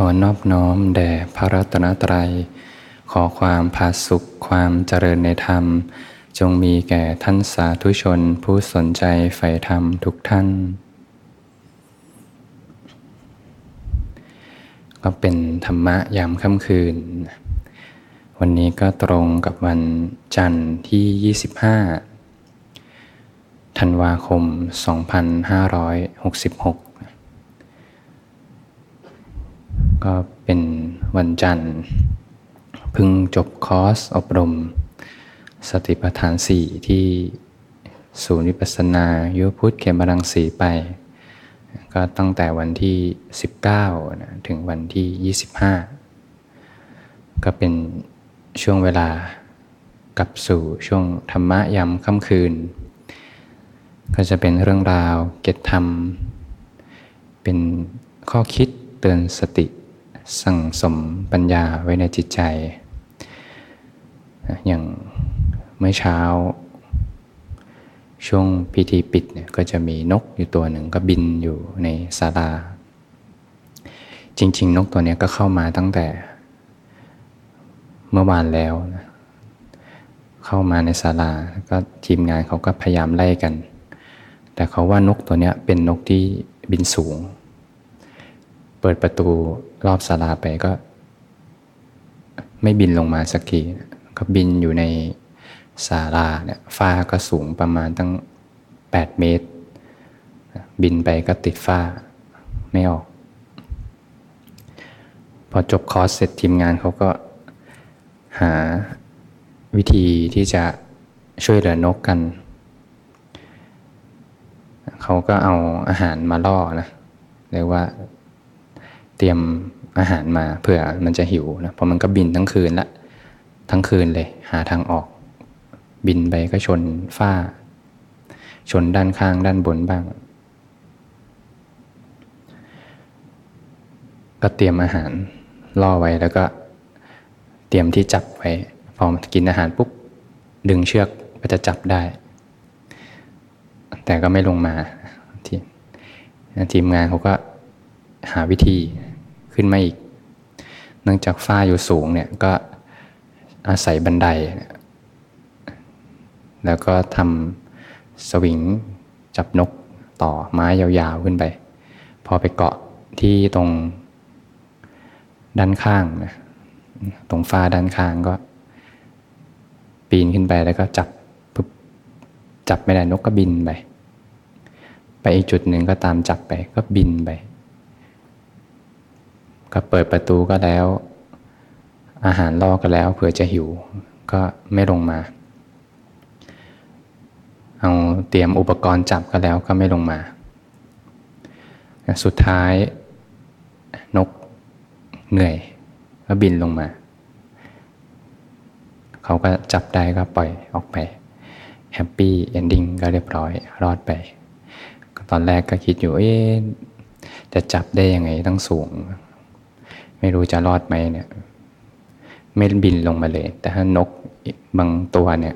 ขอนอบน้อมแด่พระรัตนตรัย ขอความผาสุขความเจริญในธรรม จงมีแก่ท่านสาธุชนผู้สนใจใฝ่ธรรมทุกท่าน ก็เป็นธรรมะยามค่ำคืน วันนี้ก็ตรงกับวันจันทร์ที่ 25ธันวาคม 2566 ก็เป็นวันจันทร์พึ่งจบคอร์สอบรม สติปัฏฐานสี่ที่ศูนย์วิปัสสนายุพุทธเขมรังสีไป ก็ตั้งแต่วันที่ 19นะถึงวันที่ 25 ก็เป็นช่วงเวลากลับสู่ช่วงธรรมะยามค่ำคืน ก็จะเป็นเรื่องราวเกตธรรม เป็นข้อคิดเตือนสติ สั่งสมปัญญาไว้ในจิตใจ อย่างเมื่อเช้า ช่วงพิธีปิดเนี่ยก็จะมีนกอยู่ตัวหนึ่งก็บินอยู่ในศาลา จริง ๆ นกตัวนี้ก็เข้ามาตั้งแต่เมื่อวานแล้วนะเข้ามาในศาลาก็ทีมงานเขาก็พยายามไล่กัน แต่เขาว่านกตัวนี้เป็นนกที่บินสูง เปิดประตู รอบศาลาไปก็ ไม่บินลงมาสักทีก็บินอยู่ในศาลาเนี่ยฟ้าก็สูงประมาณตั้ง 8 เมตร บินไปก็ติดฟ้าไม่ออก พอจบคอร์สเสร็จทีมงานเขาก็หาวิธีที่จะช่วยเหลือนกกัน เขาก็เอาอาหารมาล่อนะเรียกว่าเตรียม อาหารมาเผื่อมันจะหิวนะเพราะมันก็บินทั้งคืนละทั้งคืนเลย หาทางออก บินไปก็ชนฝ้า ชนด้านข้างด้านบนบ้าง ก็เตรียมอาหารล่อไว้แล้วก็ เตรียมที่จับไว้ พอกินอาหารปุ๊บดึงเชือกก็จะจับได้ แต่ก็ไม่ลงมาทีทีมงานเขาก็หาวิธี ขึ้นมาอีก เนื่องจากฝ้าอยู่สูงเนี่ยก็อาศัยบันได แล้วก็ทำสวิงจับนกต่อไม้ยาวๆขึ้นไป พอไปเกาะที่ตรงด้านข้างนะตรงฝ้าด้านข้างก็ ปีนขึ้นไปแล้วก็จับปุ๊บจับไม่ได้นกก็บินไป ไปอีกจุดหนึ่งก็ตามจับไปก็บินไป ก็เปิดประตูก็แล้ว อาหารล่อก็แล้วเผื่อจะหิว ก็ไม่ลงมา เอาเตรียมอุปกรณ์จับก็แล้วก็ไม่ลงมา สุดท้ายนกเหนื่อยก็บินลงมา เขาก็จับได้ก็ปล่อยออกไป happy ending ก็เรียบร้อย รอดไป ตอนแรกก็คิดอยู่เอ๊จะจับได้ยังไงตั้งสูง ไม่รู้จะรอดไหมเนี่ยไม่บินลงมาเลย แต่ถ้านกบางตัวเนี่ย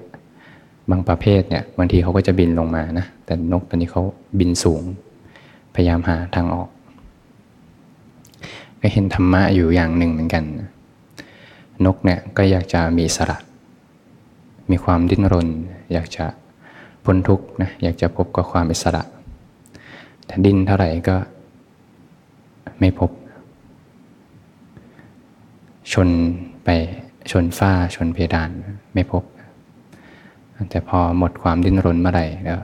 บางประเภทเนี่ยบางทีเขาก็จะบินลงมานะ แต่นกตัวนี้เขาบินสูง พยายามหาทางออก ก็เห็นธรรมะอยู่อย่างหนึ่งเหมือนกัน นกเนี่ยก็อยากจะมีสระ มีความดิ้นรน อยากจะพ้นทุกข์นะ อยากจะพบกับความอิสระ แต่ดิ้นเท่าไหร่ก็ไม่พบ ชนไปชนฝ้าชนเพดานไม่พบ แต่พอหมดความดิ้นรนเมื่อไหร่แล้ว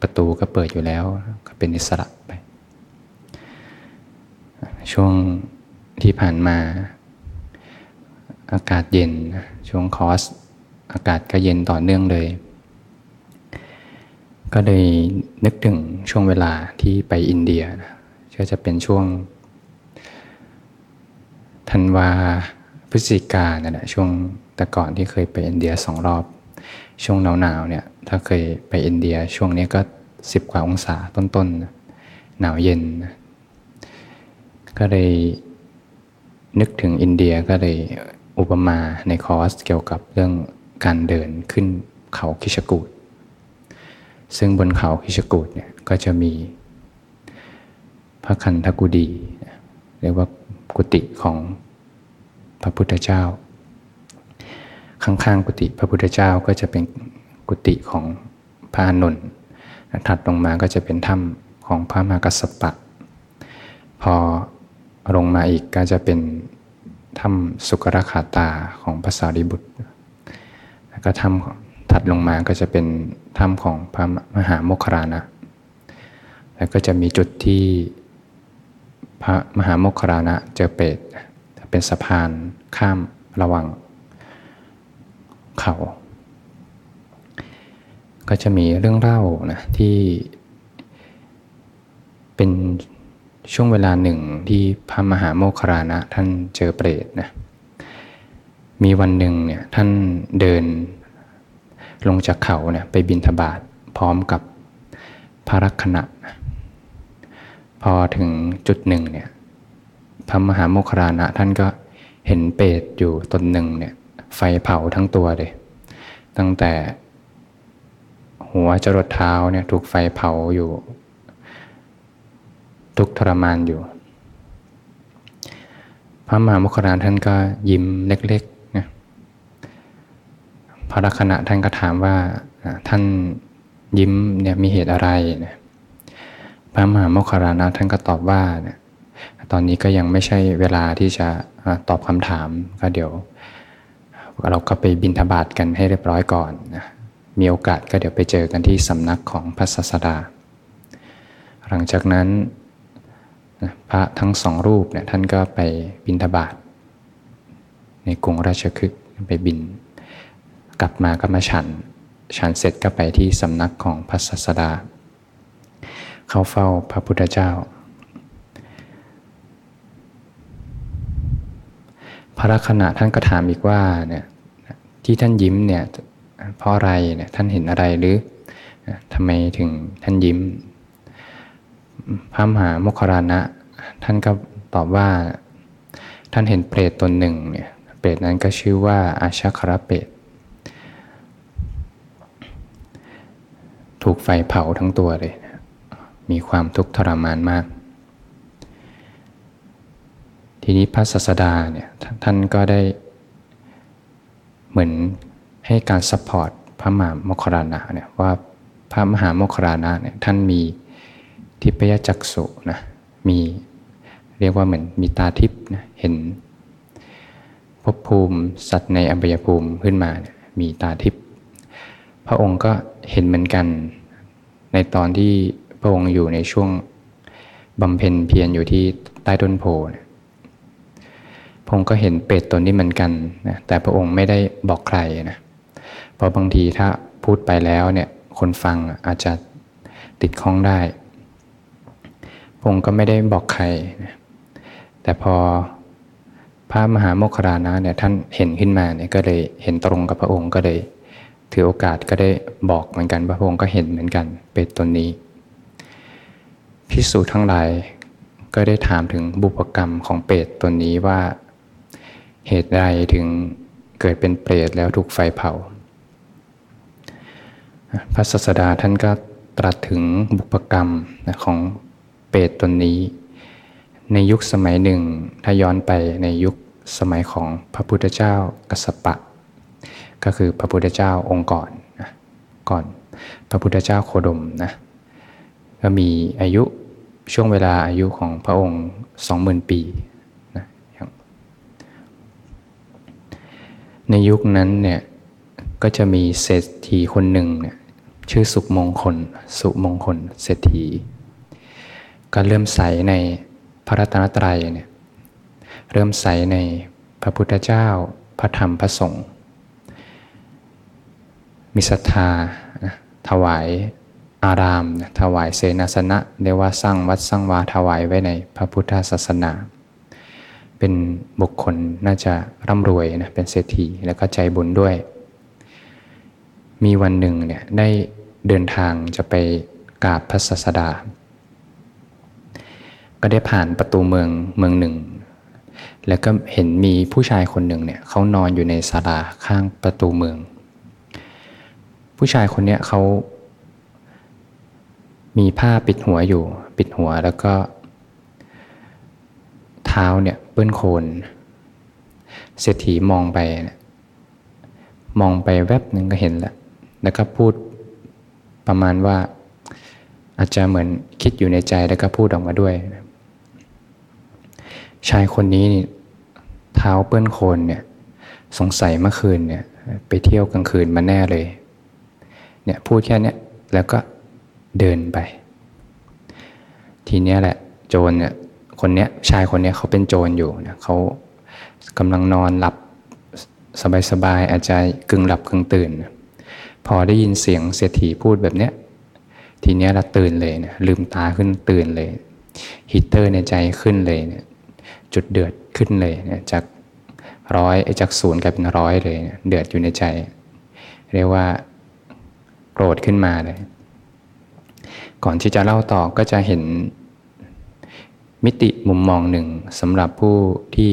ประตูก็เปิดอยู่แล้ว ก็เป็นอิสระไป ช่วงที่ผ่านมา อากาศเย็นช่วงคอส อากาศก็เย็นต่อเนื่องเลย ก็เลยนึกถึงช่วงเวลาที่ไปอินเดียก็จะเป็นช่วงธันวา พฤศจิกาเนี่ยแหละช่วงแต่ก่อนที่เคยไปอินเดียสองรอบ ช่วงหนาวๆเนี่ยถ้าเคยไปอินเดียช่วงนี้ก็สิบกว่าองศาต้นๆ หนาวเย็น ก็เลยนึกถึงอินเดียก็เลยอุปมาในคอร์สเกี่ยวกับเรื่องการเดินขึ้นเขาคิชกูดซึ่งบนเขาคิชกูดเนี่ยก็จะมีพระคันธกุดี เรียกว่ากุฏิของ พระพุทธเจ้า ข้างๆกุฏิพระพุทธเจ้าก็จะเป็นกุฏิของพระอนุนถัดลงมาก็จะเป็นถ้ำของพระมากัสปะ พอลงมาอีกก็จะเป็นถ้ำสุกรขาตาของพระสารีบุตร แล้วก็ถ้ำถัดลงมาก็จะเป็นถ้ำของพระมหาโมคคารานะ แล้วก็จะมีจุดที่พระมหาโมคคารานะเจอเปรต เป็นสะพานข้ามระหว่างเขา ก็จะมีเรื่องเล่านะที่ เป็นช่วงเวลาหนึ่งที่พระมหาโมคคารานะท่านเจอเปรตนะมีวันหนึ่งเนี่ยท่านเดินลงจากเขาเนี่ยไปบินทบาทพร้อมกับพระรักษณะ พอถึงจุดหนึ่งเนี่ย พระมหาโมคคารานะท่านก็เห็นเปรตอยู่ตนหนึ่งเนี่ย ไฟเผาทั้งตัวเลย ตั้งแต่หัวจรดเท้าเนี่ยถูกไฟเผาอยู่ ทุกทรมานอยู่ พระมหาโมคคารานท่านก็ยิ้มเล็กๆนะพระลักษณะท่านก็ถามว่าท่านยิ้มเนี่ยมีเหตุอะไรนะพระมหาโมคคารานะท่านก็ตอบว่าเนี่ย ตอนนี้ก็ยังไม่ใช่เวลาที่จะตอบคำถามก็เดี๋ยวเราก็ไปบินทบาทกันให้เรียบร้อยก่อนนะมีโอกาสก็เดี๋ยวไปเจอกันที่สำนักของพระศาสดา หลังจากนั้นพระทั้งสองรูปเนี่ยท่านก็ไปบินทบาทในกรุงราชคฤห์ไปบิน กลับมาก็มาฉัน ฉันเสร็จก็ไปที่สำนักของพระศาสดา เข้าเฝ้าพระพุทธเจ้า พระลักษณะท่านก็ถามอีกว่าเนี่ยที่ท่านยิ้มเนี่ยเพราะอะไรเนี่ยท่านเห็นอะไรหรือทำไมถึงท่านยิ้ม พระมหาโมคครานะ ท่านก็ตอบว่าท่านเห็นเปรตตนหนึ่งเนี่ยเปรตนั้นก็ชื่อว่าอาชาคราเปรตถูกไฟเผาทั้งตัวเลย มีความทุกข์ทรมานมาก ทีนี้พระศาสดาเนี่ยท่านก็ได้เหมือนให้การ support พระมหาโมคคัลลานะเนี่ยว่าพระมหาโมคคัลลานะเนี่ยท่านมีทิพยจักษุนะมีเรียกว่าเหมือนมีตาทิพย์นะเห็นภพภูมิสัตว์ในอบายภูมิขึ้นมาเนี่ยมีตาทิพย์พระองค์ก็เห็นเหมือนกัน ในตอนที่พระองค์อยู่ในช่วงบำเพ็ญเพียรอยู่ที่ใต้ต้นโพเนี่ย พระองค์ก็เห็นเปรตตนนี้เหมือนกันนะแต่พระองค์ไม่ได้บอกใครนะเพราะบางทีถ้าพูดไปแล้วเนี่ยคนฟังอาจจะติดข้องได้ พระองค์ก็ไม่ได้บอกใครนะแต่พอพระมหาโมคคารานะเนี่ยท่านเห็นขึ้นมาเนี่ยก็เลยเห็นตรงกับพระองค์ก็เลย ถือโอกาสก็ได้บอกเหมือนกันพระองค์ก็เห็นเหมือนกันเป็นตนนี้พิสูจน์ทั้งหลายก็ได้ถามถึงบุพกรรมของเปรตตนนี้ว่า เหตุใดถึงเกิดเป็นเปรตแล้วถูกไฟเผา พระศาสดาท่านก็ตรัสถึงบุพกรรมของเปรตตนนี้ ในยุคสมัยหนึ่ง ถ้าย้อนไปในยุคสมัยของพระพุทธเจ้ากัสปะ ก็คือพระพุทธเจ้าองค์ก่อนนะก่อนพระพุทธเจ้าโคดมนะก็มีอายุช่วงเวลาอายุของพระองค์สองหมื่นปีนะ ในยุคนั้นเนี่ยก็จะมีเศรษฐีคนหนึ่งเนี่ยชื่อสุมงคล สุมงคล เศรษฐีก็เริ่มใสในพระรัตนตรัยเนี่ยเริ่มใสในพระพุทธเจ้าพระธรรมพระสงฆ์มีศรัทธาถวายอาราม ถวายเสนาสนะเรียกว่าสร้างวัดสร้างวาถวายไว้ในพระพุทธศาสนา เป็นบุคคลน่าจะร่ำรวยนะเป็นเศรษฐีแล้วก็ใจบุญด้วย มีวันหนึ่งเนี่ยได้เดินทางจะไปกราบพระศาสดา ก็ได้ผ่านประตูเมืองเมืองหนึ่ง แล้วก็เห็นมีผู้ชายคนหนึ่งเนี่ยเขานอนอยู่ในศาลาข้างประตูเมือง ผู้ชายคนนี้เขามีผ้าปิดหัวอยู่ ปิดหัวแล้วก็ เท้าเนี่ย ปื้อนโคนเศรษฐีมองไปนะมองไปแวบหนึ่งก็เห็นแล้วแล้วก็พูดประมาณว่า อาจจะเหมือนคิดอยู่ในใจแล้วก็พูดออกมาด้วยนะชายคนนี้เท้าเปื้อนโคลนเนี่ย สงสัยเมื่อคืนเนี่ย ไปเที่ยวกลางคืนมาแน่เลย เนี่ยพูดแค่นี้แล้วก็เดินไป ทีเนี้ยแหละ โจรเนี่ย คนเนี้ยชายคนเนี้ยเขาเป็นโจรอยู่นะเขากำลังนอนหลับสบายๆอาจจะกึ่งหลับกึ่งตื่น พอได้ยินเสียงเศรษฐีพูดแบบเนี้ยทีเนี้ยเราตื่นเลยนะลืมตาขึ้นตื่นเลยฮีเตอร์ในใจขึ้นเลยเนี่ยจุดเดือดขึ้นเลยเนี่ยจากร้อยจากศูนย์กลายเป็นร้อยเลยเดือดอยู่ในใจ เรียกว่าโกรธขึ้นมาเลย ก่อนที่จะเล่าต่อก็จะเห็น มิติมุมมองหนึ่งสำหรับผู้ที่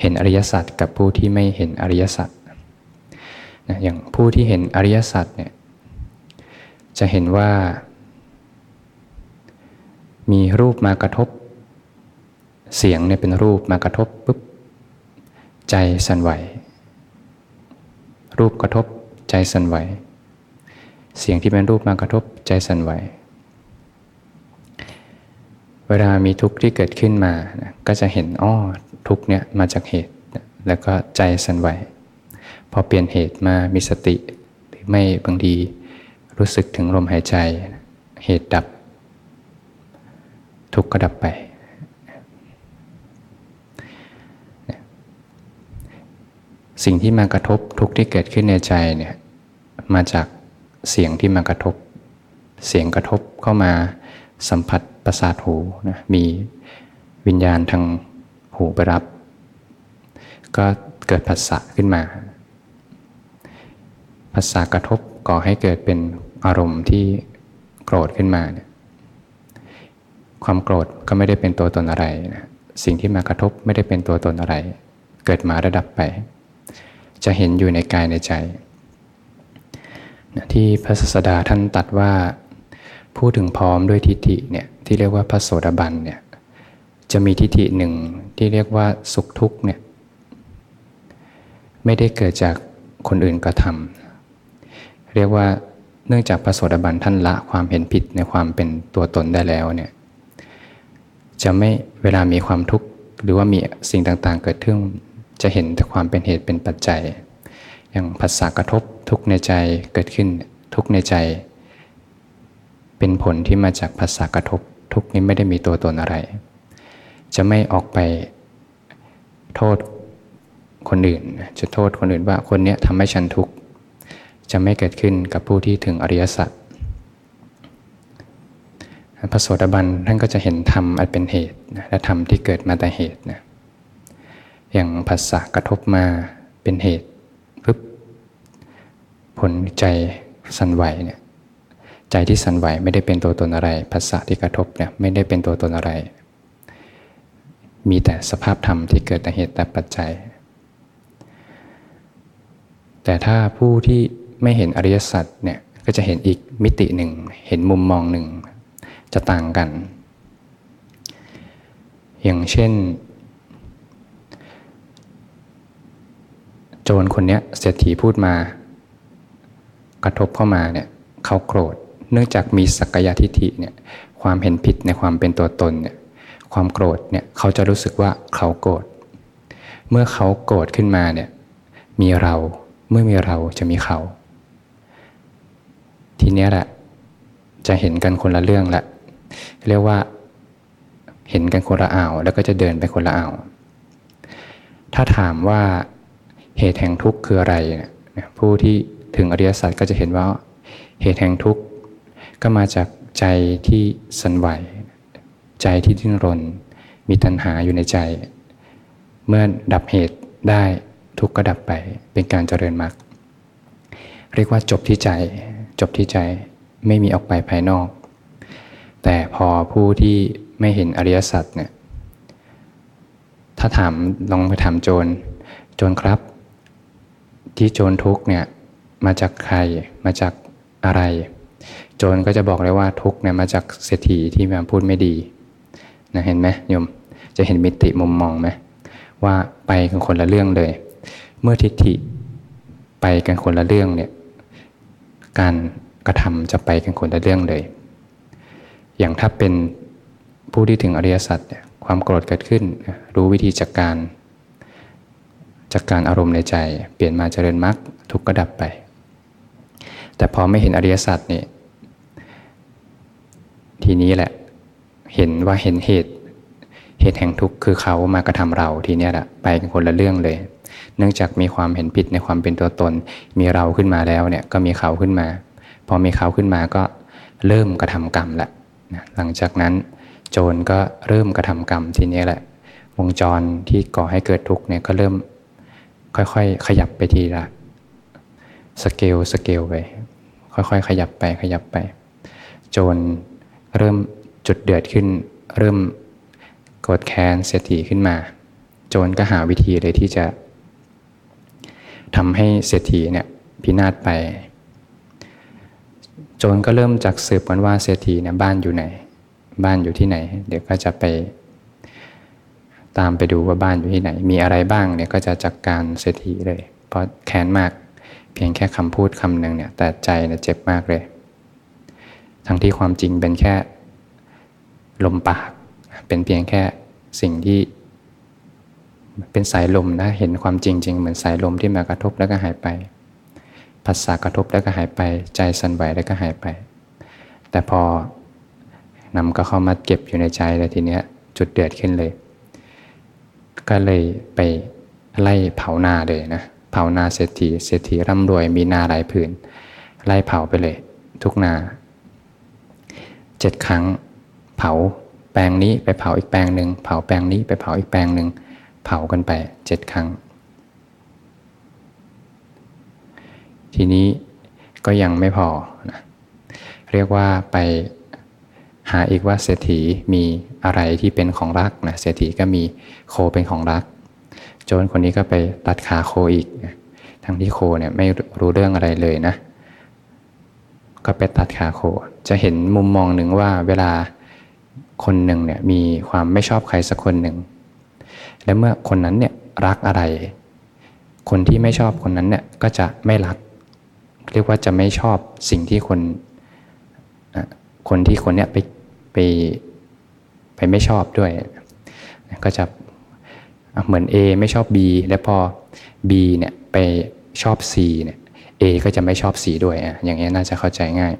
เห็นอริยสัจกับผู้ที่ไม่เห็นอริยสัจนะอย่างผู้ที่เห็นอริยสัจเนี่ยจะเห็นว่า มีรูปมากระทบ เสียงเนี่ยเป็นรูปมากระทบปุ๊บใจสั่นไหว รูปกระทบใจสั่นไหว เสียงที่เป็นรูปมากระทบใจสั่นไหว เวลามีทุกข์ที่เกิดขึ้นมานะก็จะเห็นอ้อทุกข์เนี่ยมาจากเหตุแล้วก็ใจสั่นไหวพอเปลี่ยนเหตุมามีสติ หรือไม่บางทีรู้สึกถึงลมหายใจ เหตุดับ ทุกข์ก็ดับไป สิ่งที่มากระทบทุกที่เกิดขึ้นในใจเนี่ยมาจากเสียงที่มากระทบ เสียงกระทบเข้ามาสัมผัส ประสาทหูนะมีวิญญาณทางหูไปรับ ก็เกิดผัสสะขึ้นมาผัสสะกระทบก่อให้เกิดเป็นอารมณ์ที่โกรธขึ้นมาเนี่ยความโกรธก็ไม่ได้เป็นตัวตนอะไรนะสิ่งที่มากระทบไม่ได้เป็นตัวตนอะไร เกิดมาระดับไป จะเห็นอยู่ในกายในใจที่พระศาสดาท่านตัดว่าพูดถึงพร้อมด้วยทิฏฐิเนี่ย ที่เรียกว่าพระโสดาบันเนี่ยจะมีทิฏฐิหนึ่งที่เรียกว่าสุขทุกข์เนี่ยไม่ได้เกิดจากคนอื่นกระทำเรียกว่าเนื่องจากพระโสดาบันท่านละความเห็นผิดในความเป็นตัวตนได้แล้วเนี่ยจะไม่เวลามีความทุกข์หรือว่ามีสิ่งต่างๆ เกิดขึ้นจะเห็นแต่ความเป็นเหตุเป็นปัจจัย อย่างภาษากระทบทุกในใจเกิดขึ้นทุกในใจ เป็นผลที่มาจากภาษากระทบ ทุกนี้ไม่ได้มีตัวตนอะไร จะไม่ออกไปโทษคนอื่น จะโทษคนอื่นว่าคนนี้ทำให้ฉันทุกข์ จะไม่เกิดขึ้นกับผู้ที่ถึงอริยสัจพระโสดาบันท่านก็จะเห็นธรรมอันเป็นเหตุและธรรมที่เกิดมาแต่เหตุนะอย่างภาษากระทบมาเป็นเหตุปึ๊บผลใจสั่นไหวเนี่ย ใจที่สั่นไหวไม่ได้เป็นตัวตนอะไรภาษาที่กระทบเนี่ยไม่ได้เป็นตัวตนอะไร มีแต่สภาพธรรมที่เกิดแต่เหตุแต่ปัจจัย แต่ถ้าผู้ที่ไม่เห็นอริยสัจเนี่ยก็จะเห็นอีกมิติหนึ่ง เห็นมุมมองหนึ่ง จะต่างกัน อย่างเช่น โจรคนนี้เศรษฐีพูดมากระทบเข้ามาเนี่ยเขาโกรธ เนื่องจากมีสักยทิฏฐิเนี่ยความเห็นผิดในความเป็นตัวตนเนี่ยความโกรธเนี่ยเขาจะรู้สึกว่าเขาโกรธเมื่อเขาโกรธขึ้นมาเนี่ยมีเราเมื่อมีเราจะมีเขา ทีนี้แหละ จะเห็นกันคนละเรื่องละเรียกว่าเห็นกันคนละอ่าว แล้วก็จะเดินไปคนละอ่าว ถ้าถามว่าเหตุแห่งทุกข์คืออะไร ผู้ที่ถึงอริยสัจก็จะเห็นว่าเหตุแห่งทุกข์ ก็มาจากใจที่สันไหว ใจที่ดิ้นรน มีตัณหาอยู่ในใจ เมื่อดับเหตุได้ทุกข์ก็ดับไปเป็นการเจริญมรรคเรียกว่าจบที่ใจ จบที่ใจไม่มีออกไปภายนอก แต่พอผู้ที่ไม่เห็นอริยสัจเนี่ยถ้าถามลองไปถามโจร โจรครับ ที่โจรทุกเนี่ยมาจากใครมาจากอะไร โจรก็จะบอกเลยว่าทุกเนี่ยมาจากเศรษฐีที่มาพูดไม่ดีนะเห็นไหมโยมจะเห็นมิติมุมมองไหมว่าไปกันคนละเรื่องเลย เมื่อทิฏฐิไปกันคนละเรื่องเนี่ยการกระทำจะไปกันคนละเรื่องเลย อย่างถ้าเป็นผู้ที่ถึงอริยสัจเนี่ยความโกรธเกิดขึ้น รู้วิธีจัดกการจัดกการอารมณ์ในใจ เปลี่ยนมาเจริญมรรคทุกข์ก็ดับไป แต่พอไม่เห็นอริยสัจนี่ทีนี้แหละ เห็นว่าเห็นเหตุ เหตุแห่งทุกข์คือเขามากระทำเราทีนี้แหละไปกันคนละเรื่องเลย เนื่องจากมีความเห็นผิดในความเป็นตัวตน มีเราขึ้นมาแล้วเนี่ยก็มีเขาขึ้นมา พอมีเขาขึ้นมาก็เริ่มกระทำกรรมละนะหลังจากนั้นโจรก็เริ่มกระทำกรรมทีนี้แหละ วงจรที่ก่อให้เกิดทุกข์เนี่ยก็เริ่มค่อยๆ ขยับไปทีละสเกลสเกลไป ค่อยๆ ขยับไปขยับไปจรเริ่มจุดเดือดขึ้น เริ่มโกรธแค้นเสียทีขึ้นมา โจรก็หาวิธีเลยที่จะทำให้เศรษฐีเนี่ยพินาศไป โจรก็เริ่มจากสืบกันว่าเศรษฐีเนี่ยบ้านอยู่ไหน บ้านอยู่ที่ไหน เดี๋ยวก็จะไป ตามไปดูว่าบ้านอยู่ที่ไหน มีอะไรบ้างเนี่ยก็จะจัดกการเศรษฐีเลย เพราะแค้นมาก เพียงแค่คำพูดคำหนึ่งเนี่ยแต่ใจเนี่ยเจ็บมากเลย ทั้งที่ความจริงเป็นแค่ลมปาก เป็นเพียงแค่สิ่งที่เป็นสายลมนะเห็นความจริงจริงเหมือนสายลมที่มากระทบแล้วก็หายไปภาษากระทบแล้วก็หายไป ใจสั่นไหวแล้วก็หายไป แต่พอนำก็เข้ามาเก็บอยู่ในใจแล้วทีเนี้ยจุดเดือดขึ้นเลย ก็เลยไปไล่เผานาเลยนะ เผานาเศรษฐีเศรษฐีร่ำรวยมีนาหลายผืน ไล่เผาไปเลย ทุกนาเจ็ดครั้ง เผาแปลงนี้ไปเผาอีกแปลงหนึ่งเผาแปลงนี้ไปเผาอีกแปลงหนึ่งเผากันไปเจ็ดครั้ง ทีนี้ก็ยังไม่พอนะเรียกว่าไปหาอีกว่าเศรษฐีมีอะไรที่เป็นของรักนะเศรษฐีก็มีโคเป็นของรัก โจรคนนี้ก็ไปตัดขาโคอีกทั้งที่โคเนี่ยไม่รู้เรื่องอะไรเลยนะ ก็ไปตัดขาโค จะเห็นมุมมองหนึ่งว่าเวลาคนหนึ่งเนี่ยมีความไม่ชอบใครสักคนหนึ่ง และเมื่อคนนั้นเนี่ยรักอะไร คนที่ไม่ชอบคนนั้นเนี่ยก็จะไม่รัก เรียกว่าจะไม่ชอบสิ่งที่คนคนที่คนเนี้ยไปไปไปไม่ชอบด้วย ก็จะ เหมือน A ไม่ชอบ B แล้วพอ B เนี่ยไปชอบ C เนี่ย A ก็จะไม่ชอบ C ด้วยอะอย่างนี้น่าจะเข้าใจง่าย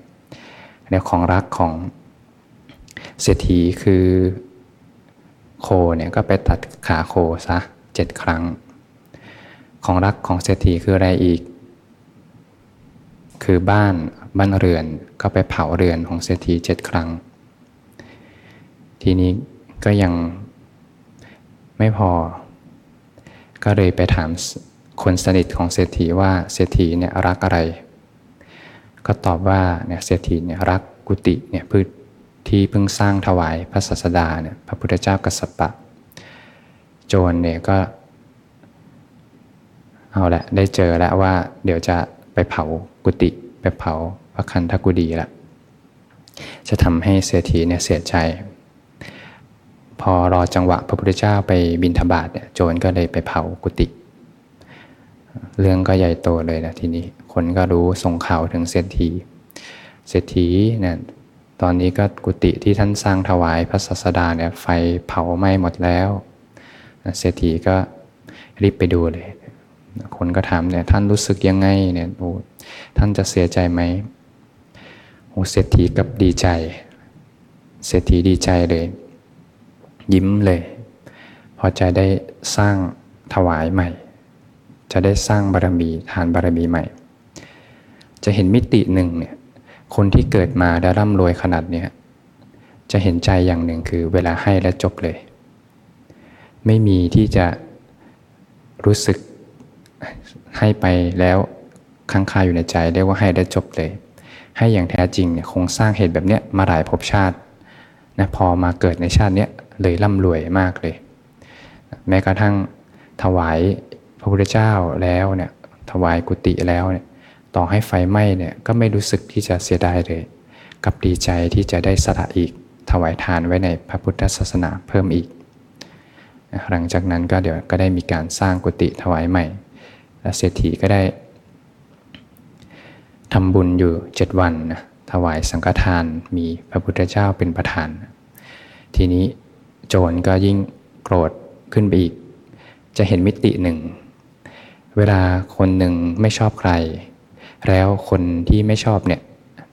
แล้วของรักของเศรษฐีคือโคเนี่ยก็ไปตัดขาโคซะเจ็ดครั้ง ของรักของเศรษฐีคืออะไรอีก คือบ้านบ้านเรือนก็ไปเผาเรือนของเศรษฐีเจ็ดครั้ง ทีนี้ก็ยังไม่พอ ก็เลยไปถามคนสนิทของเศรษฐีว่าเศรษฐีเนี่ยรักอะไร ก็ตอบว่าเนี่ยเศรษฐีเนี่ยรักกุฏิเนี่ยพืชที่เพิ่งสร้างถวายพระศาสดาเนี่ยพระพุทธเจ้ากัสสปะ โจรเนี่ยก็ เอาละได้เจอแล้วว่า เดี๋ยวจะไปเผากุฏิไปเผาพระคันธกุฎีละจะทำให้เศรษฐีเนี่ยเสียใจ พอรอจังหวะพระพุทธเจ้าไปบินทบาทเนี่ยโจรก็เลยไปเผากุฏิเรื่องก็ใหญ่โตเลยนะทีนี้คนก็รู้ส่งข่าวถึงเศรษฐีเศรษฐีเนี่ยตอนนี้ก็กุฏิที่ท่านสร้างถวายพระศาสดาเนี่ยไฟเผาไหม้หมดแล้วเศรษฐีก็รีบไปดูเลย คนก็ถามเนี่ยท่านรู้สึกยังไงเนี่ยโอ้ท่านจะเสียใจไหมโอ้เศรษฐีกับดีใจ เศรษฐีดีใจเลย ยิ้มเลย พอจะได้สร้างถวายใหม่ จะได้สร้างบารมีทานบารมีใหม่ จะเห็นมิติหนึ่งเนี่ยคนที่เกิดมาได้ร่ำรวยขนาดเนี้ยจะเห็นใจอย่างหนึ่งคือเวลาให้แล้วจบเลย ไม่มีที่จะรู้สึกให้ไปแล้วค้างคาอยู่ในใจเรียกว่าให้แล้วจบเลย ให้อย่างแท้จริงเนี่ยคงสร้างเหตุแบบเนี้ยมาหลายภพชาตินะพอมาเกิดในชาติเนี้ย เลยร่ำรวยมากเลย แม้กระทั่งถวายพระพุทธเจ้าแล้วเนี่ยถวายกุฏิแล้วเนี่ยต่อให้ไฟไหม้เนี่ยก็ไม่รู้สึกที่จะเสียดายเลยกับดีใจที่จะได้สละอีก ถวายทานไว้ในพระพุทธศาสนาเพิ่มอีก หลังจากนั้นก็เดี๋ยวก็ได้มีการสร้างกุฏิถวายใหม่ และเศรษฐีก็ได้ทำบุญอยู่เจ็ดวันนะถวายสังฆทานมีพระพุทธเจ้าเป็นประธาน ทีนี้ โจรก็ยิ่งโกรธขึ้นไปอีก จะเห็นมิติหนึ่ง เวลาคนหนึ่งไม่ชอบใคร แล้วคนที่ไม่ชอบเนี่ย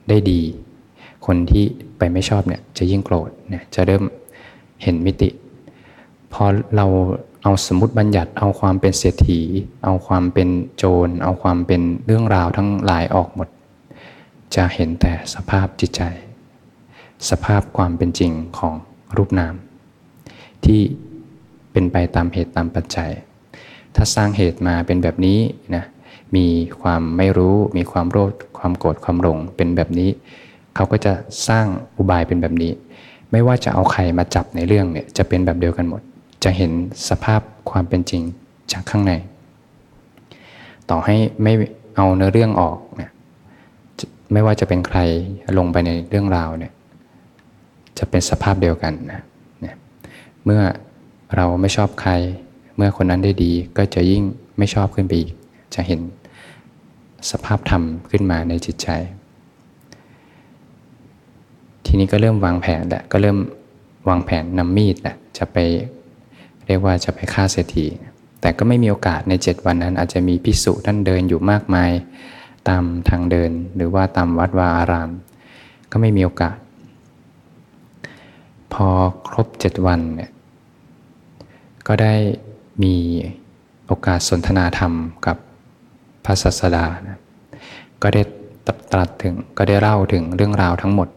ได้ดี คนที่ไปไม่ชอบเนี่ยจะยิ่งโกรธเนี่ยจะเริ่มเห็นมิติ พอเราเอาสมมติบัญญัติเอาความเป็นเศรษฐี เอาความเป็นโจร เอาความเป็นเรื่องราวทั้งหลายออกหมด จะเห็นแต่สภาพจิตใจ สภาพความเป็นจริงของรูปนาม ที่เป็นไปตามเหตุตามปัจจัย ถ้าสร้างเหตุมาเป็นแบบนี้นะมีความไม่รู้ มีความโลภความโกรธความหลงเป็นแบบนี้ เขาก็จะสร้างอุบายเป็นแบบนี้ ไม่ว่าจะเอาใครมาจับในเรื่องเนี่ยจะเป็นแบบเดียวกันหมด จะเห็นสภาพความเป็นจริงจากข้างใน ต่อให้ไม่เอาเนื้อเรื่องออกเนี่ยไม่ว่าจะเป็นใครลงไปในเรื่องราวเนี่ยจะเป็นสภาพเดียวกันนะ เมื่อเราไม่ชอบใคร เมื่อคนนั้นได้ดีก็จะยิ่งไม่ชอบขึ้นไปอีก จะเห็นสภาพธรรมขึ้นมาในจิตใจ ทีนี้ก็เริ่มวางแผนแหละก็เริ่มวางแผนนำมีดแหละจะไปเรียกว่าจะไปฆ่าเศรษฐีแต่ก็ไม่มีโอกาสในเจ็ดวันนั้น อาจจะมีพิสุท่านเดินอยู่มากมาย ตามทางเดินหรือว่าตามวัดวาอาราม ก็ไม่มีโอกาส พอครบเจ็ดวันเนี่ย ก็ได้มีโอกาสสนทนาธรรมกับพระศาสดานะก็ได้ตรัสถึงก็ได้เล่าถึงเรื่องราวทั้งหมด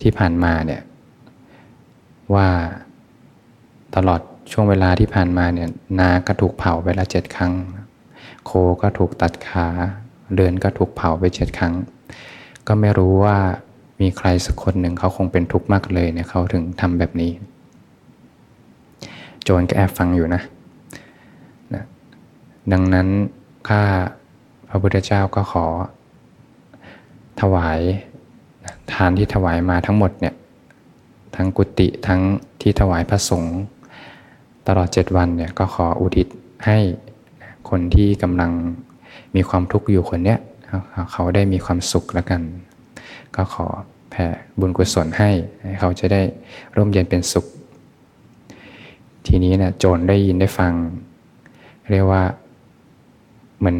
ที่ผ่านมาเนี่ยว่าตลอดช่วงเวลาที่ผ่านมาเนี่ยนาก็ถูกเผาไปละเจ็ดครั้ง โคก็ถูกตัดขาเดินก็ถูกเผาไปเจ็ดครั้ง ก็ไม่รู้ว่ามีใครสักคนหนึ่งเขาคงเป็นทุกข์มากเลยเนี่ยเขาถึงทำแบบนี้ โจรก็แอบฟังอยู่นะนะ ดังนั้นข้าพระพุทธเจ้าก็ขอ ถวายทานที่ถวายมาทั้งหมดเนี่ยทั้งกุฏิทั้งที่ถวายพระสงฆ์ตลอดเจ็ดวันเนี่ยก็ขออุทิศให้คนที่กำลังมีความทุกข์อยู่คนเนี้ยเขาได้มีความสุขแล้วกัน ก็ขอแผ่บุญกุศลให้ เขาจะได้ร่มเย็นเป็นสุข ทีนี้เนะี่ยโจรได้ยินได้ฟัง เรียกว่าเหมือน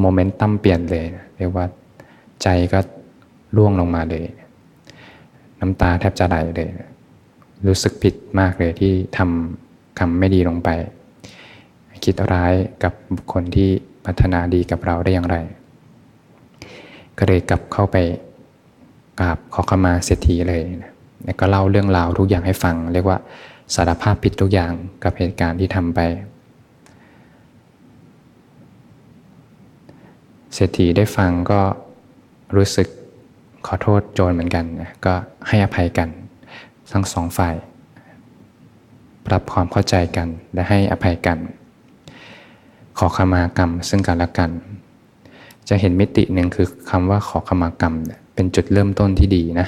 โมเมนตัมเปลี่ยนเลย เรียกว่าใจก็ร่วงลงมาเลย น้ำตาแทบจะไหลเลย รู้สึกผิดมากเลยที่ทำคำไม่ดีลงไป คิดร้ายกับบุคคลที่พัฒนาดีกับเราได้อย่างไร ก็เลยกลับเข้าไปกราบขอขมาเศรษฐีเลยแล้วก็เล่าเรื่องราวทุกอย่างให้ฟัง เรียกว่า สารภาพผิดทุกอย่างกับเหตุการณ์ที่ทำไป เศรษฐีได้ฟังก็รู้สึกขอโทษโจรเหมือนกัน ก็ให้อภัยกัน ทั้งสองฝ่าย ปรับความเข้าใจกันและให้อภัยกัน ขอขมากรรมซึ่งกันและกัน จะเห็นมิติหนึ่งคือคำว่าขอขมากรรมเป็นจุดเริ่มต้นที่ดีนะ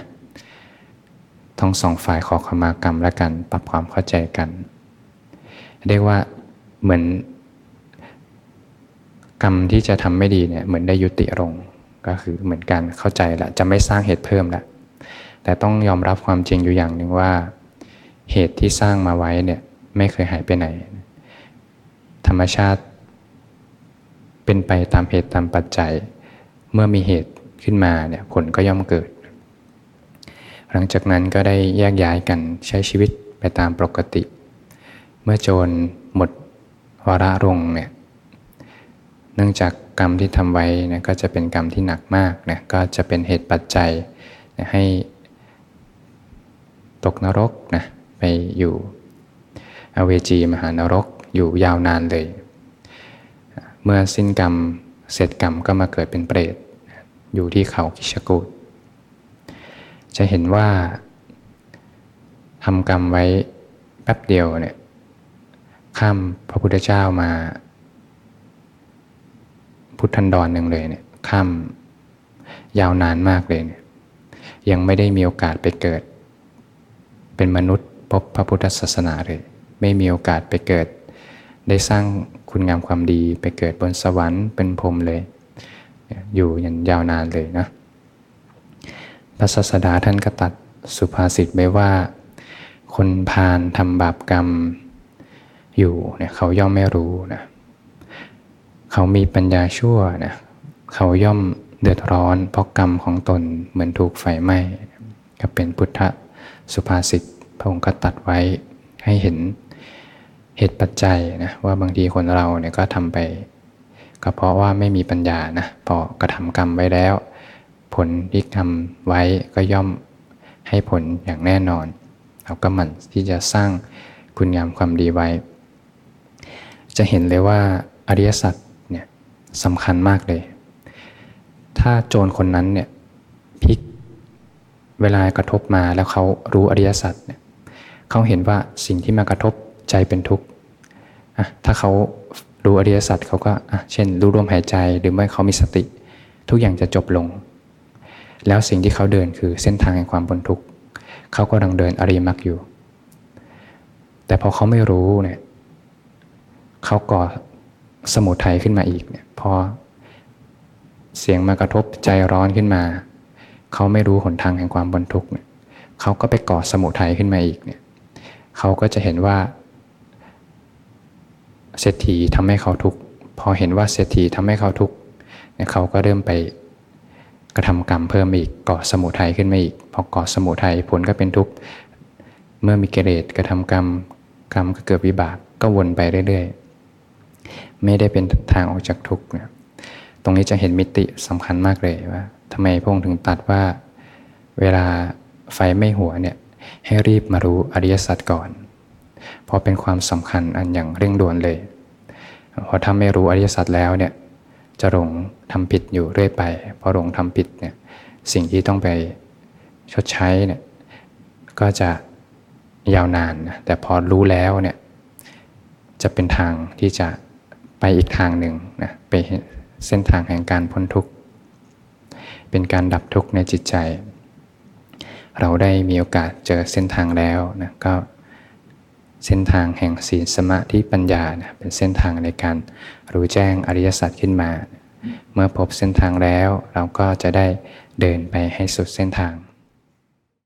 ทั้งสองฝ่ายขอขมากรรมและกันปรับความเข้าใจกัน เรียกว่าเหมือน กรรมที่จะทำไม่ดีเนี่ยเหมือนได้ยุติลงก็คือเหมือนกันเข้าใจละจะไม่สร้างเหตุเพิ่มละแต่ต้องยอมรับความจริงอยู่อย่างหนึ่งว่า เหตุที่สร้างมาไว้เนี่ยไม่เคยหายไปไหน ธรรมชาติ เป็นไปตามเหตุตามปัจจัย เมื่อมีเหตุขึ้นมาเนี่ยผลก็ย่อมเกิด หลังจากนั้นก็ได้แยกย้ายกันใช้ชีวิตไปตามปกติ เมื่อโจรหมดวาระรงเนี่ยเนื่องจากกรรมที่ทำไว้นะก็จะเป็นกรรมที่หนักมากนะก็จะเป็นเหตุปัจจัยนะให้ตกนรกนะไปอยู่อเวจีมหานรกอยู่ยาวนานเลย เมื่อสิ้นกรรมเสร็จกรรมก็มาเกิดเป็นเปรต อยู่ที่เขากิชกูด จะเห็นว่าทำกรรมไว้แป๊บเดียวเนี่ยข้ามพระพุทธเจ้ามา พุทธันดรหนึ่งเลยเนี่ยข้ามยาวนานมากเลยเนี่ยยังไม่ได้มีโอกาสไปเกิด เป็นมนุษย์พบพระพุทธศาสนาเลย ไม่มีโอกาสไปเกิด ได้สร้างคุณงามความดีไปเกิดบนสวรรค์เป็นพรมเลย อยู่อยันยาวนานเลยนะ พระศาสดาท่านก็ตัดสุภาษิตไว้ว่า คนพาลทำบาปกรรมอยู่เนี่ยเขาย่อมไม่รู้นะเขามีปัญญาชั่วนะเขาย่อมเดือดร้อนเพราะกรรมของตนเหมือนถูกไฟไหม้ก็เป็นพุทธสุภาษิตพระองค์ก็ตัดไว้ให้เห็นเหตุปัจจัยนะว่าบางทีคนเราเนี่ยก็ทำไป ก็เพราะว่าไม่มีปัญญานะพอกระทำกรรมไว้แล้ว ผลที่ทำไว้ก็ย่อมให้ผลอย่างแน่นอน เราก็หมั่นที่จะสร้างคุณงามความดีไว้ จะเห็นเลยว่าอริยสัจเนี่ยสำคัญมากเลย ถ้าโจรคนนั้นเนี่ยพลิกเวลากระทบมาแล้วเขารู้อริยสัจเนี่ยเขาเห็นว่าสิ่งที่มากระทบใจเป็นทุกข์ถ้าเขารู้อริยสัจเขาก็เช่น รู้ลมหายใจหรือไม่เขามีสติ ทุกอย่างจะจบลง แล้วสิ่งที่เขาเดินคือเส้นทางแห่งความพ้นทุกข์เขาก็กำลังเดินอริมรรคอยู่ แต่พอเขาไม่รู้เนี่ยเขาก่อสมุทัยขึ้นมาอีกเนี่ยพอเสียงมากระทบใจร้อนขึ้นมา เขาไม่รู้หนทางแห่งความบรรทุกเนี่ยเขาก็ไปก่อสมุทัยขึ้นมาอีกเนี่ยเขาก็จะเห็นว่าเศรษฐีทำให้เขาทุกข์พอเห็นว่าเศรษฐีทำให้เขาทุกข์เนี่ยเขาก็เริ่มไป กระทำกรรมเพิ่มอีกก่อสมุทัยขึ้นมาอีกพอก่อสมุทัยผลก็เป็นทุกข์เมื่อมีกิเลสกระทำกรรมกรรมก็เกิดวิบากก็วนไปเรื่อยๆ ไม่ได้เป็นทางออกจากทุกข์เนะตรงนี้จะเห็นมิติสำคัญมากเลยว่าทำไมพระองค์ถึงตัดว่า เวลาไฟไม่หัวเนี่ยให้รีบมารู้อริยสัจก่อน เพราะเป็นความสำคัญอันอย่างเร่งด่วนเลยพราะถ้าไม่รู้อริยสัจแล้วเนี่ย จะหลงทำผิดอยู่เรื่อยไปพอหลงทำผิดเนี่ยสิ่งที่ต้องไปชดใช้เนี่ยก็จะยาวนานนะแต่พอรู้แล้วเนี่ยจะเป็นทางที่จะไปอีกทางหนึ่งนะไปเส้นทางแห่งการพ้นทุกข์ เป็นการดับทุกข์ในจิตใจ เราได้มีโอกาสเจอเส้นทางแล้วนะก็ เส้นทางแห่งศีลสมาธิปัญญานะเป็นเส้นทางในการรู้แจ้งอริยสัจขึ้นมา เมื่อพบเส้นทางแล้วเราก็จะได้เดินไปให้สุดเส้นทาง